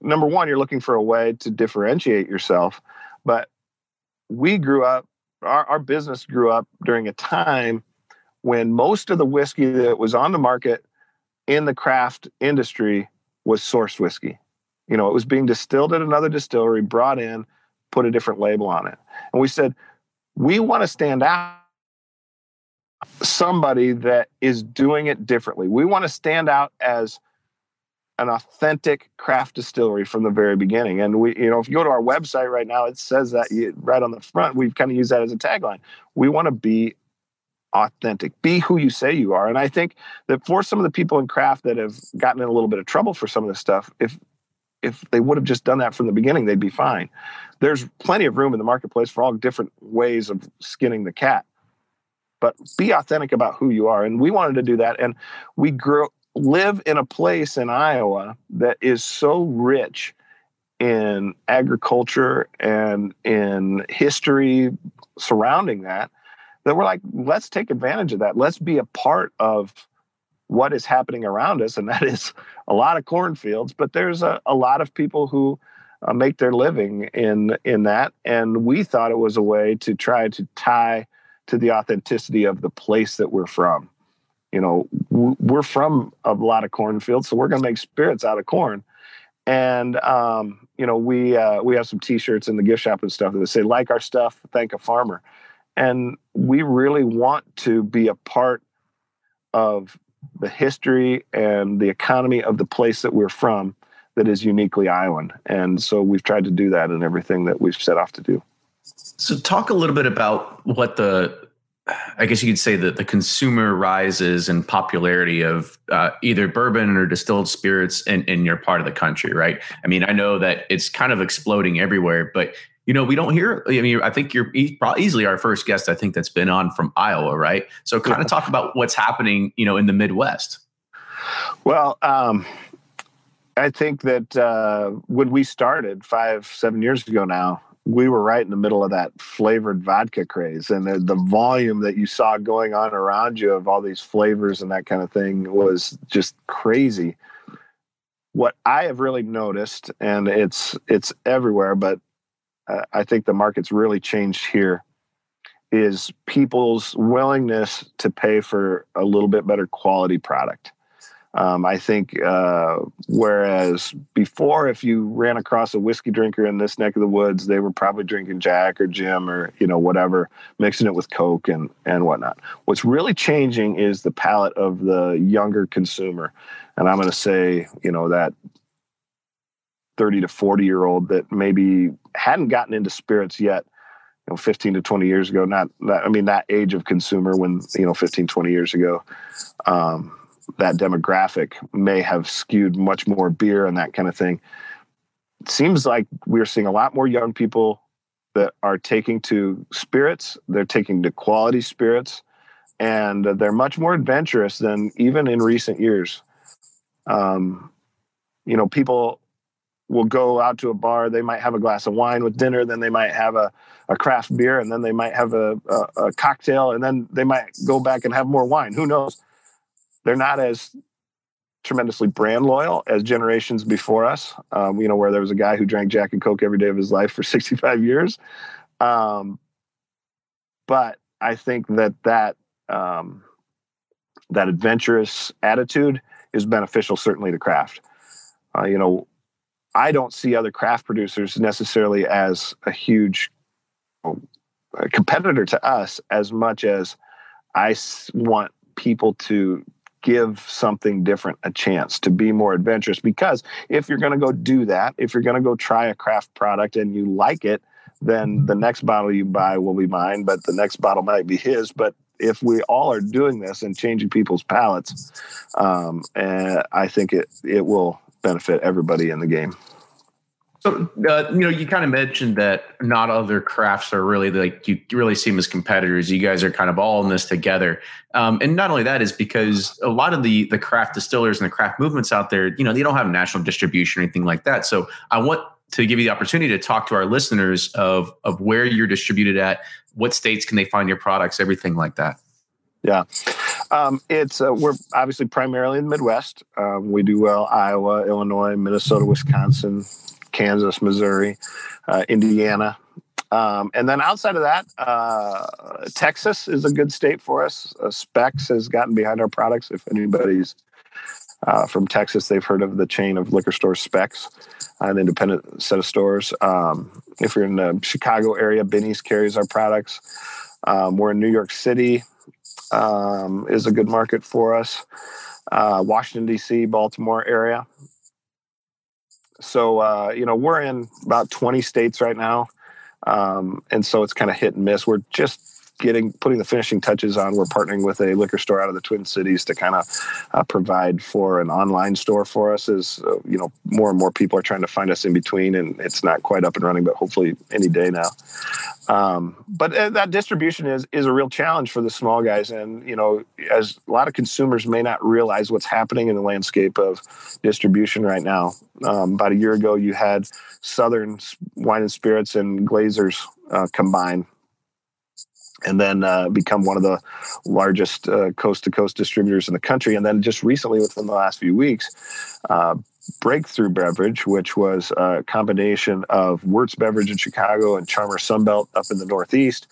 number one, you're looking for a way to differentiate yourself. But we grew up, our, our business grew up during a time when most of the whiskey that was on the market in the craft industry was sourced whiskey. You know, it was being distilled at another distillery, brought in, put a different label on it. And we said, we want to stand out somebody that is doing it differently. We want to stand out as an authentic craft distillery from the very beginning. And we, you know, if you go to our website right now, it says that right on the front. We've kind of used that as a tagline. We want to be authentic, be who you say you are. And I think that for some of the people in craft that have gotten in a little bit of trouble for some of this stuff, if if they would have just done that from the beginning, they'd be fine. There's plenty of room in the marketplace for all different ways of skinning the cat but be authentic about who you are. And we wanted to do that. And we grew, live in a place in Iowa that is so rich in agriculture and in history surrounding that that we're like, let's take advantage of that. Let's be a part of what is happening around us. And that (laughs) is a lot of cornfields, but there's a, a lot of people who uh, make their living in in that. And we thought it was a way to try to tie to the authenticity of the place that we're from. You know, we're from a lot of cornfields, so we're going to make spirits out of corn. And um, you know, we uh, we have some T-shirts in the gift shop and stuff that say "Like our stuff, thank a farmer," and we really want to be a part of the history and the economy of the place that we're from that is uniquely Iowan. And so we've tried to do that in everything that we've set off to do. So, talk a little bit about what the, I guess you could say that the consumer rises in popularity of uh, either bourbon or distilled spirits in, in your part of the country, right? I mean, I know that it's kind of exploding everywhere, but you know, we don't hear. I mean, I think you're easily our first guest. I think that's been on from Iowa, right? So, kind of talk about what's happening, you know, in the Midwest. Well, um, I think that uh, when we started five, seven years ago now, we were right in the middle of that flavored vodka craze and the, the volume that you saw going on around you of all these flavors and that kind of thing was just crazy what i have really noticed and it's it's everywhere but uh, i think the market's really changed here is people's willingness to pay for a little bit better quality product um, I think uh, whereas before, if you ran across a whiskey drinker in this neck of the woods, they were probably drinking Jack or Jim or you know whatever, mixing it with Coke and and whatnot. What's really changing is the palate of the younger consumer, and I'm going to say you know that 30 to 40 year old that maybe hadn't gotten into spirits yet you know 15 to 20 years ago not, i mean that age of consumer when you know 15 20 years ago um, that demographic may have skewed much more beer and that kind of thing. It seems like we're seeing a lot more young people that are taking to spirits, they're taking to quality spirits, and they're much more adventurous than even in recent years. Um, you know, people will go out to a bar. They might have a glass of wine with dinner, then they might have a, a craft beer, and then they might have a, a, a cocktail, and then they might go back and have more wine. Who knows? They're not as tremendously brand loyal as generations before us. Um, you know, where there was a guy who drank Jack and Coke every day of his life for (laughs) 65 years. Um, but I think that that um, that adventurous attitude is beneficial, certainly to craft. Uh, you know, I don't see other craft producers necessarily as a huge a competitor to us as much as I want people to give something different a chance to be more adventurous. Because if you're going to go do that if you're going to go try a craft product and you like it then the next bottle you buy will be mine but the next bottle might be his. But if we all are doing this and changing people's palates um, and i think it it will benefit everybody in the game so, uh, you know, you kind of mentioned that not other crafts are really like you really see them as competitors. You guys are kind of all in this together, um, and not only that is because a lot of the the craft distillers and the craft movements out there, you know, they don't have national distribution or anything like that. So, I want to give you the opportunity to talk to our listeners of of where you're distributed at, what states can they find your products, everything like that. Yeah, um, it's uh, we're obviously primarily in the Midwest. Um, we do well Iowa, Illinois, Minnesota, Wisconsin, Kansas, Missouri, uh, Indiana. Um, and then outside of that, uh, Texas is a good state for us. Uh, Spec's has gotten behind our products. If anybody's uh, from Texas, they've heard of the chain of liquor stores Spec's, an independent set of stores. Um, if you're in the Chicago area, Binny's carries our products. Um, we're in New York City, um, is a good market for us. Uh, Washington D.C., Baltimore area so uh, you know we're in about 20 states right now um, and so it's kind of hit and miss we're just getting putting the finishing touches on. We're partnering with a liquor store out of the twin cities to kind of uh, provide for an online store for us as uh, you know more and more people are trying to find us in between and it's not quite up and running but hopefully any day now. Um, but uh, that distribution is is a real challenge for the small guys and you know as a lot of consumers may not realize what's happening in the landscape of distribution right now. Um, about a year ago you had southern wine and spirits and glazers uh, combine and then uh, become one of the largest coast to coast distributors in the country. And then just recently, within the last few weeks, uh, Breakthru Beverage, which was a combination of Wirtz Beverage in Chicago and Charmer Sunbelt up in the Northeast,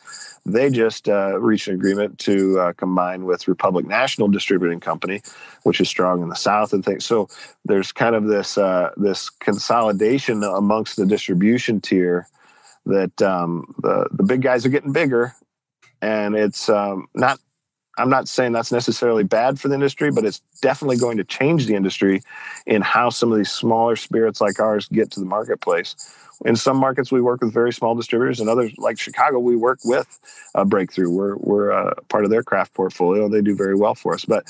they just uh, reached an agreement to uh, combine with Republic National Distributing Company, which is strong in the South and things. So there's kind of this uh, this consolidation amongst the distribution tier that um, the the big guys are getting bigger and it's um, not i'm not saying that's necessarily bad for the industry but it's definitely going to change the industry in how some of these smaller spirits like ours get to the marketplace. In some markets we work with very small distributors. And others like chicago we work with a Breakthru we're, we're uh, part of their craft portfolio. They do very well for us. But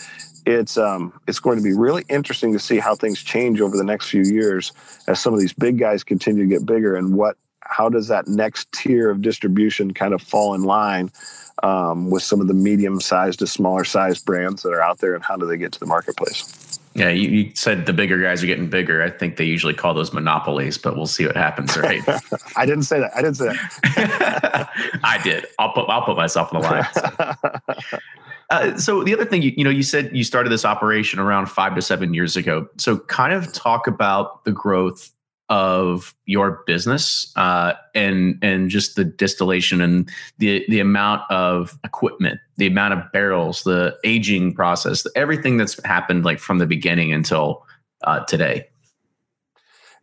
it's um, it's going to be really interesting to see how things change over the next few years as some of these big guys continue to get bigger and what how does that next tier of distribution kind of fall in line um, with some of the medium sized to smaller sized brands that are out there and how do they get to the marketplace? Yeah, you, you, said the bigger guys are getting bigger. I think they usually call those monopolies, but we'll see what happens, right? (laughs) I didn't say that. I didn't say that. (laughs) I did. I'll put I'll put myself on the line. So. (laughs) Uh, so the other thing, you, you know, you said you started this operation around five to seven years ago. So kind of talk about the growth of your business uh, and and just the distillation and the the amount of equipment, the amount of barrels, the aging process, everything that's happened like from the beginning until uh, today.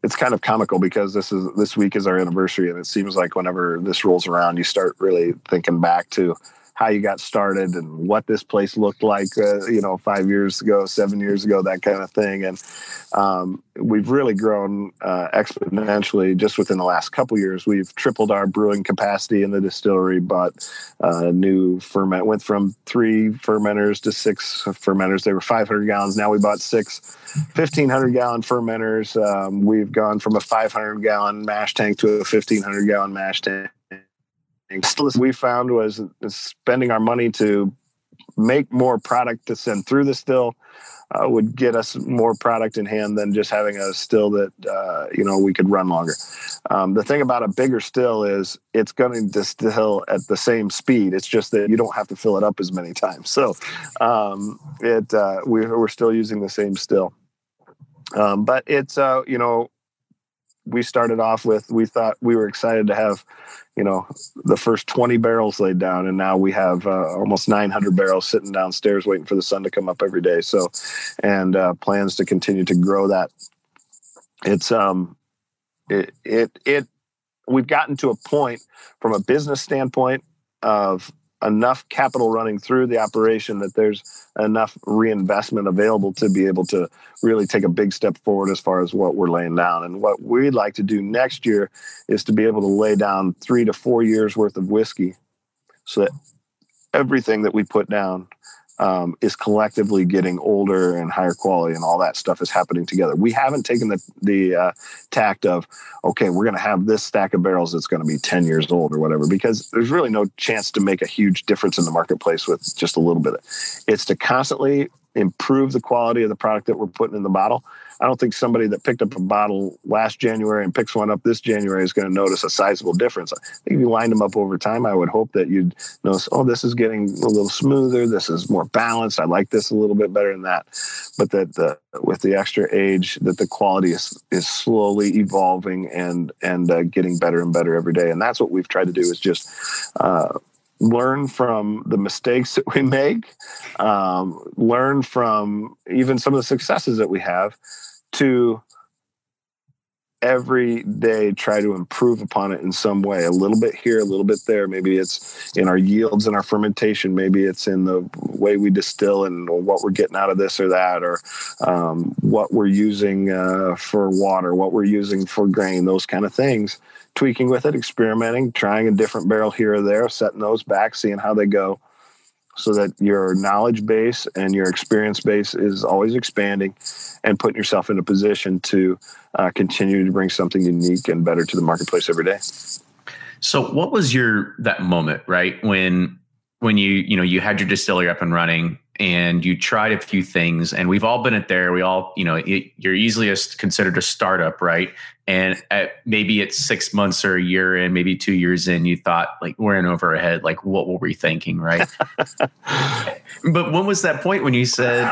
It's kind of comical because this is this week is our anniversary, and it seems like whenever this rolls around, you start really thinking back to how you got started and what this place looked like, uh, you know, five years ago, seven years ago, that kind of thing. And um, we've really grown uh, exponentially just within the last couple years. We've tripled our brewing capacity in the distillery, but uh, new ferment went from three fermenters to six fermenters. They were 500 gallons. Now we bought six 1500 gallon fermenters. Um, we've gone from a 500 gallon mash tank to a 1500 gallon mash tank we found was spending our money to make more product to send through the still uh, would get us more product in hand than just having a still that uh, you know we could run longer. Um, the thing about a bigger still is it's going to distill at the same speed. It's just that you don't have to fill it up as many times. So um, it uh, we, we're still using the same still, um, but it's uh, you know we started off with we thought we were excited to have you know the first 20 barrels laid down and now we have uh, almost 900 barrels sitting downstairs waiting for the sun to come up every day. So and uh, plans to continue to grow that. It's um it it it we've gotten to a point from a business standpoint of enough capital running through the operation that there's enough reinvestment available to be able to really take a big step forward as far as what we're laying down. And what we'd like to do next year is to be able to lay down three to four years worth of whiskey so that everything that we put down um, is collectively getting older and higher quality, and all that stuff is happening together. We haven't taken the the uh, tact of okay, we're going to have this stack of barrels that's going to be ten years old or whatever, because there's really no chance to make a huge difference in the marketplace with just a little bit. It's to constantly improve the quality of the product that we're putting in the bottle I don't think somebody that picked up a bottle last January and picks one up this January is going to notice a sizable difference. I think if you lined them up over time, I would hope that you'd notice, oh, this is getting a little smoother. This is more balanced. I like this a little bit better than that. But that the, with the extra age, that the quality is, is slowly evolving and and uh, getting better and better every day. And that's what we've tried to do is just uh, learn from the mistakes (laughs) that we make, um, learn from even some of the successes that we have, to every day try to improve upon it in some way. A little bit here a little bit there. Maybe it's in our yields and our fermentation. Maybe it's in the way we distill and what we're getting out of this or that or um, what we're using uh, for water what we're using for grain those kind of things tweaking with it experimenting trying a different barrel here or there setting those back seeing how they go so that your knowledge base and your experience base is always expanding and putting yourself in a position to uh, continue to bring something unique and better to the marketplace every day. So what was your that moment, right? When when you, you know, you had your distillery up and running and you tried a few things and we've all been at there. We all you know it, you're easily considered a startup right? And at, maybe it's six months or a year in maybe two years in you thought like we're in over our head like what were we thinking right? (laughs) But when was that point when you said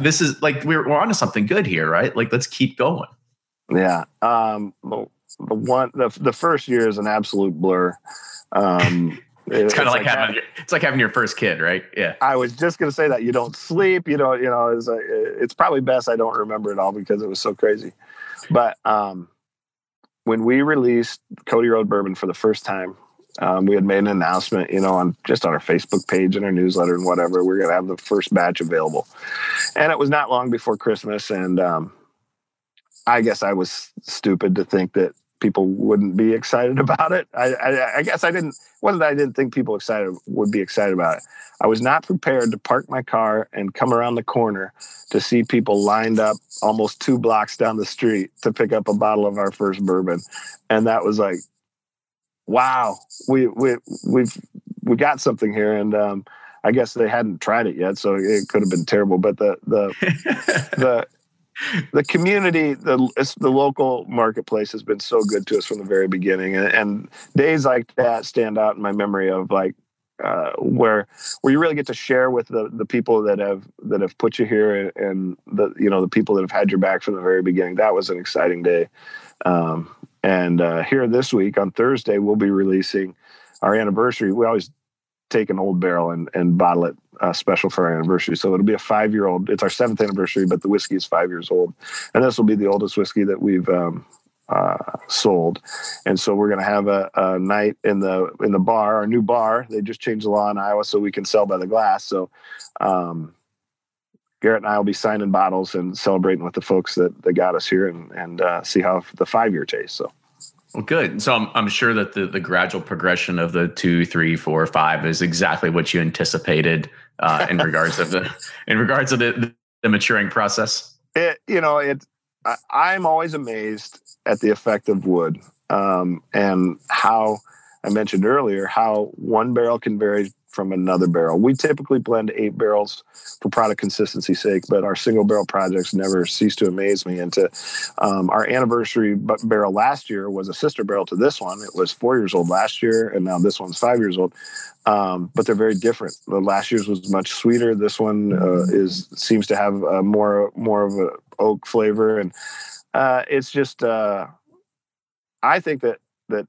this is like we're, we're onto something good here right? Like let's keep going. Yeah um the, the one the, the first year is an absolute blur. Um (laughs) it's kind of like, like, having your, it's like having your first kid, right? Yeah. I was just going to say that you don't sleep. You know, you know, it's like, it's probably best I don't remember it all because it was so crazy. But um, when we released Cody Road Bourbon for the first time, um, we had made an announcement, you know, on just on our Facebook page and our newsletter and whatever. We are going to have the first batch available, and it was not long before Christmas. And um, I guess I was stupid to think that people wouldn't be excited (laughs) about it. I, I, I guess I didn't. Wasn't I didn't think people excited would be excited about it. I was not prepared to park my car and come around the corner to see people lined up almost two blocks down the street to pick up a bottle of our first bourbon, and that was like, wow, we we we've we got something here, and um, I guess they hadn't tried it yet, so it could have been terrible. But the the (laughs) the the community, the the local marketplace has been so good to us from the very beginning, and, and days like that stand out in my memory of like uh, where where you really get to share with the the people that have that have put you here and the you know the people that have had your back from the very beginning. That was an exciting day. Um, and uh, here this week on Thursday, we'll be releasing our anniversary. We always take an old barrel and, and bottle it uh, special for our anniversary. So it'll be a five year old. It's our seventh anniversary, but the whiskey is five years old, and this will be the oldest whiskey that we've um, uh, sold. And so we're going to have a, a, night in the in the bar, our new bar. They just changed the law in Iowa, so we can sell by the glass. So. Um, Garrett and I will be signing bottles and celebrating with the folks that, that got us here and, and uh, see how the five year tastes. So well, good. So I'm, I'm sure that the, the gradual progression of the two, three, four, five is exactly what you anticipated uh, in regards of the (laughs) in regards of the, the maturing process. It you know it. I, am always amazed at the effect of wood um, and how I mentioned earlier how one barrel can very from another barrel. We typically blend eight barrels for product consistency sake, but our single barrel projects never cease to amaze me. And to um, our anniversary barrel last year was a sister barrel to this one. It was four years old last year, and now this one's five years old. Um, but they're very different. The last year's was much sweeter. This one uh, is seems to have more more of a oak flavor, and uh, it's just. Uh, I think that that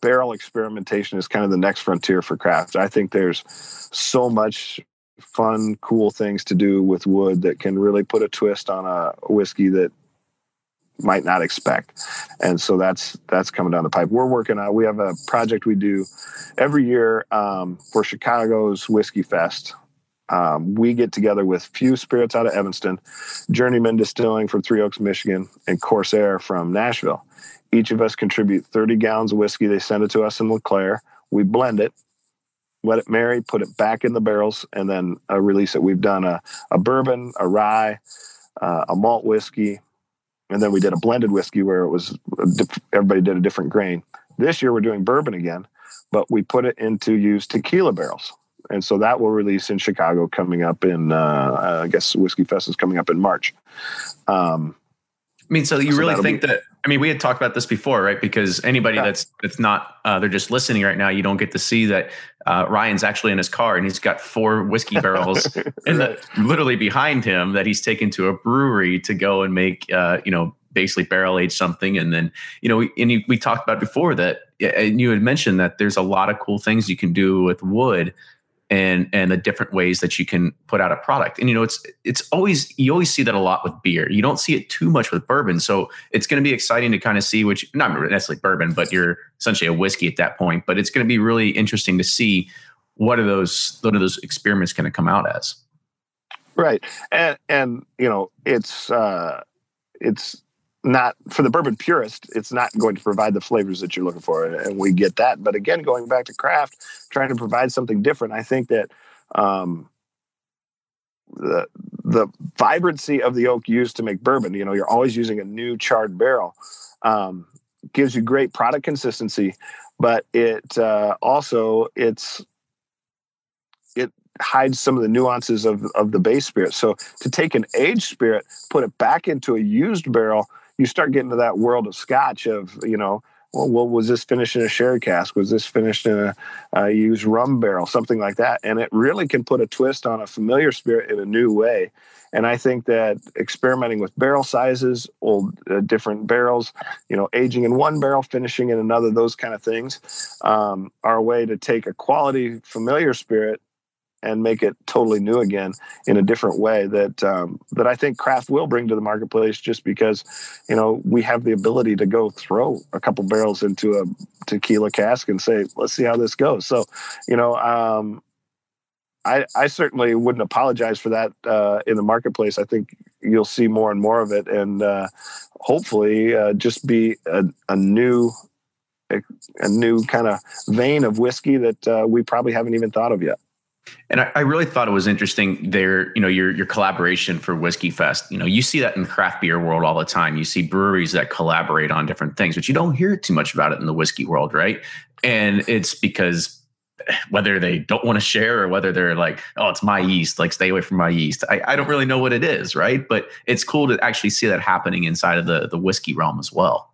barrel experimentation is kind of the next frontier for craft. I think there's so much fun, cool things to do with wood that can really put a twist on a whiskey that might not expect. And so that's that's coming down the pipe. We're working on we have a project we do every year um, for Chicago's Whiskey Fest. Um, we get together with Few Spirits out of Evanston, Journeyman Distilling from Three Oaks, Michigan, and Corsair from Nashville. Each of us contribute 30 gallons of whiskey. They send it to us in LeClaire. We blend it, let it marry, put it back in the barrels, and then uh, release it. We've done a, a bourbon, a rye, uh, a malt whiskey, and then we did a blended whiskey where it was everybody did a different grain. This year we're doing bourbon again, but we put it into used tequila barrels. And so that will release in Chicago coming up in, uh, I guess Whiskey Fest is coming up in March. Um, I mean, so you so really think be- that? I mean, we had talked about this before, right? Because anybody yeah. that's that's not uh, they're just listening right now. You don't get to see that uh, Ryan's actually in his car and he's got four whiskey barrels (laughs) in the literally behind him that he's taken to a brewery to go and make, uh, you know, basically barrel age something. And then, you know, we, and we talked about before that, and you had mentioned that there's a lot of cool things you can do with wood and and the different ways that you can put out a product. And you know, it's it's always you always see that a lot with beer. You don't see it too much with bourbon. So it's going to be exciting to kind of see which not necessarily bourbon, but you're essentially a whiskey at that point. But it's going to be really interesting to see what are those what are those experiments going to come out as. Right, and and you know, it's uh, it's not for the bourbon purist it's not going to provide the flavors that you're looking for and we get that. But again going back to craft trying to provide something different i think that um, the the vibrancy of the oak used to make bourbon you know you're always using a new charred barrel um, gives you great product consistency but it uh, also it's it hides some of the nuances of, of the base spirit. So to take an aged spirit put it back into a used barrel you start getting to that world of scotch of you know well, well was this finished in a sherry cask? Was this finished in a, used rum barrel? Something like that. And it really can put a twist on a familiar spirit in a new way. And i think that experimenting with barrel sizes old uh, different barrels you know aging in one barrel finishing in another those kind of things um, are a way to take a quality familiar spirit and make it totally new again in a different way that um, that I think craft will bring to the marketplace just because you know we have the ability to go throw a couple barrels into a tequila cask and say let's see how this goes so you know um, I, I certainly wouldn't apologize for that uh, in the marketplace. I think you'll see more and more of it, and uh, hopefully, uh, just be a, a new a, a new kind of vein of whiskey that uh, we probably haven't even thought of yet. And I, I, really thought it was interesting there, you know, your your collaboration for Whiskey Fest. You know, you see that in the craft beer world all the time. You see breweries that collaborate on different things, but you don't hear too much about it in the whiskey world, right? And it's because whether they don't want to share or whether they're like, oh, it's my yeast, like stay away from my yeast. I, I don't really know what it is, right? But it's cool to actually see that happening inside of the the whiskey realm as well.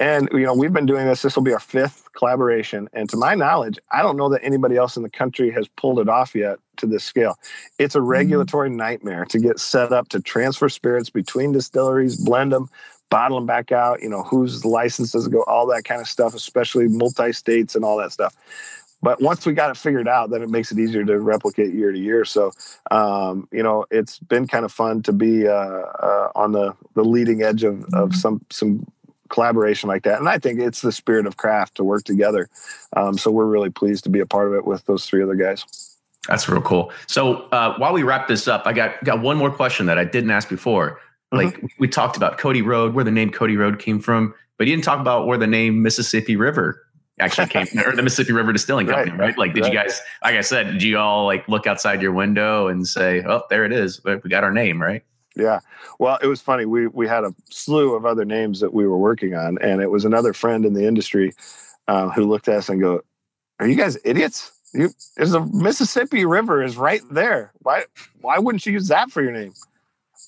And you know, we've been doing this. This will be our fifth collaboration, and to my knowledge, I don't know that anybody else in the country has pulled it off yet to this scale. It's a mm-hmm. regulatory mm-hmm. nightmare to get set up to transfer spirits between distilleries, blend them, bottle them back out. You know, whose license does it go? All that kind of stuff, especially multi states and all that stuff. But once we got it figured out, then it makes it easier to replicate year to year. So, um, you know, it's been kind of fun to be uh, uh, on the the leading edge of of mm-hmm. some some collaboration like that. And I think it's the spirit of craft to work together. Um, so we're really pleased to be a part of it with those three other guys. That's real cool. So uh, while we wrap this up, I got got one more question that I didn't ask before. Mm-hmm. Like mm-hmm. we talked about Cody Road, where the name Cody Road came from, but you didn't talk about where the name Mississippi River actually came or the Mississippi River Distilling Company, right? right? Like, did right. you guys, like I said, did you all like look outside your window and say, "Oh, there it is, we got our name," right? Yeah. Well, it was funny. We we had a slew of other names that we were working on, and it was another friend in the industry uh, who looked at us and go, "Are you guys idiots? You, there's a Mississippi River is right there. Why why wouldn't you use that for your name?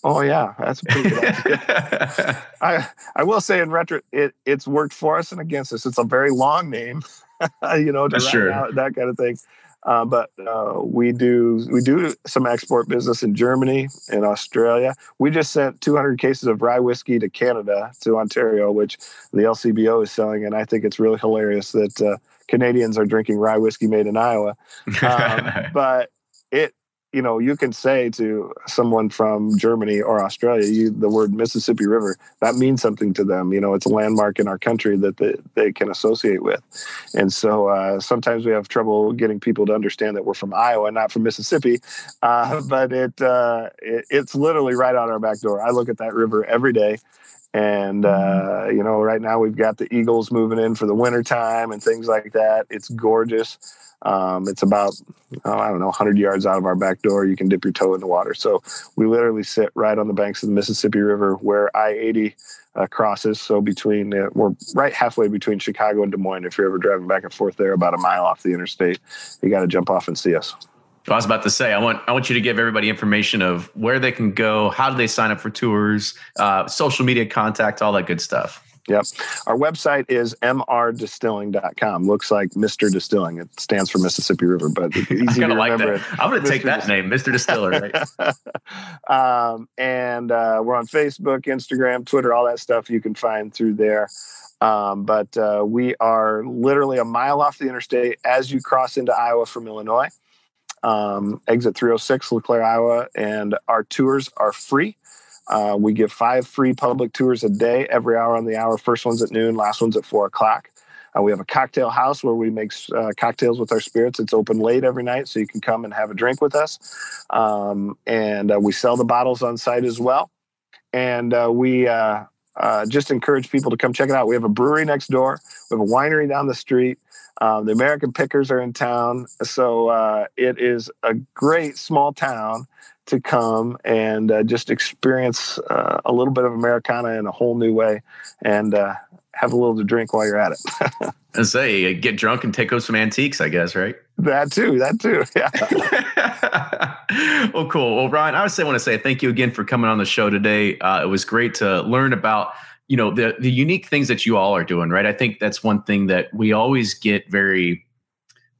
Oh yeah, that's a pretty good. (laughs) I I will say in retro, it it's worked for us and against us. It's a very long name, (laughs) you know, to sure. out, that kind of thing. Uh, but uh, we do we do some export business in Germany and Australia. We just sent 200 cases of rye whiskey to Canada to Ontario, which the LCBO is selling, and I think it's really hilarious that uh, Canadians are drinking rye whiskey made in Iowa. (laughs) Um, but it you know, you can say to someone from Germany or Australia, you, the word Mississippi River, that means something to them. You know, it's a landmark in our country that they, they can associate with. And so uh, sometimes we have trouble getting people to understand that we're from Iowa, not from Mississippi. Uh, (laughs) but it, uh, it, it's literally right out our back door. I look at that river every day. And, mm-hmm. uh, you know, right now we've got the Eagles moving in for the wintertime and things like that. It's gorgeous. Um, it's about, oh, I don't know, 100 yards out of our back door. You can dip your toe in the water. So we literally sit right on the banks of the Mississippi River where I 80 uh, crosses. So between, uh, we're right halfway between Chicago and Des Moines. If you're ever driving back and forth there, about a mile off the interstate, you got to jump off and see us. I was about to say, I want I want you to give everybody information of where they can go, how do they sign up for tours, uh, social media contact, all that good stuff. Yep. Our website is mrdistilling.com. Looks like Mr. Distilling. It stands for Mississippi River, but (laughs) easy to like remember. That. I'm going to take that name, Mr. Distiller. Right? (laughs) um, and uh, we're on Facebook, Instagram, Twitter, all that stuff you can find through there. Um, but uh, we are literally a mile off the interstate as you cross into Iowa from Illinois. Um, exit 306, LeClaire, Iowa, and our tours are free. Uh, we give five free public tours a day, every hour on the hour. First one's at noon, last one's at four o'clock. Uh, we have a cocktail house where we make uh, cocktails with our spirits. It's open late every night, so you can come and have a drink with us. Um, and uh, we sell the bottles on site as well. And uh, we uh, just encourage people to come check it out. We have a brewery next door, we have a winery down the street. Um, the American Pickers are in town. So it is a great small town to come and uh, just experience uh, a little bit of Americana in a whole new way and uh, have a little to drink while you're at it. (laughs) and say, get drunk and take home some antiques, I guess, right? That too. That too. (laughs) Yeah. (laughs) well, cool. Well, Ryan, I would say, want to say thank you again for coming on the show today. Uh, it was great to learn about you know the the unique things that you all are doing right i think that's one thing that we always get very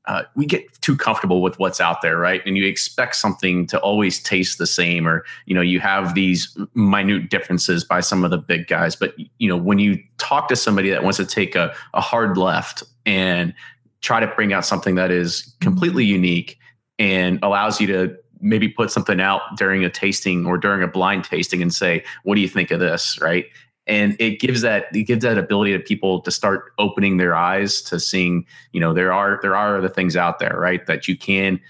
uh, we get too comfortable with what's out there, right? And you expect something to always taste the same, or you know, you have these minute differences by some of the big guys. But you know, when you talk to somebody that wants to take a, a hard left and try to bring out something that is completely unique and allows you to maybe put something out during a tasting or during a blind tasting and say, "What do you think of this?" Right? And it gives that it gives that ability to people to start opening their eyes to seeing you know there are there are other things out there right that you can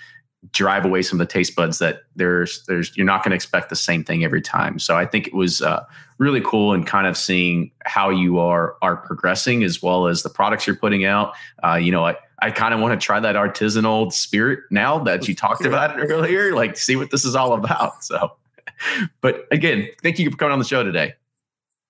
drive away some of the taste buds that there's there's you're not going to expect the same thing every time so i think it was uh, really cool and kind of seeing how you are are progressing as well as the products you're putting out uh, you know i I kind of want to try that artisanal spirit now that you talked about it earlier, like see what this is all about. So, but again, thank you for coming on the show today.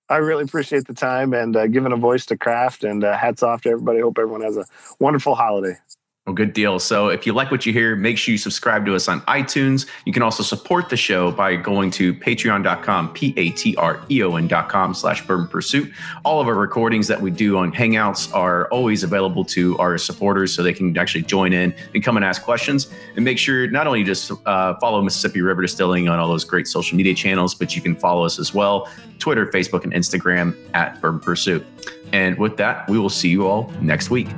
I really appreciate the time and uh, giving a voice to craft. And uh, hats off to everybody. Hope everyone has a wonderful holiday. Well, good deal. So if you like what you hear, make sure you subscribe to us on iTunes. You can also support the show by going to patreon.com, P-A-T-R-E-O-N.com slash bourbon pursuit. All of our recordings that we do on Hangouts are always available to our supporters so they can actually join in and come and ask questions. And make sure not only just uh, follow Mississippi River Distilling on all those great social media channels, but you can follow us as well, Twitter, Facebook, and Instagram at Bourbon Pursuit. And with that, we will see you all next week.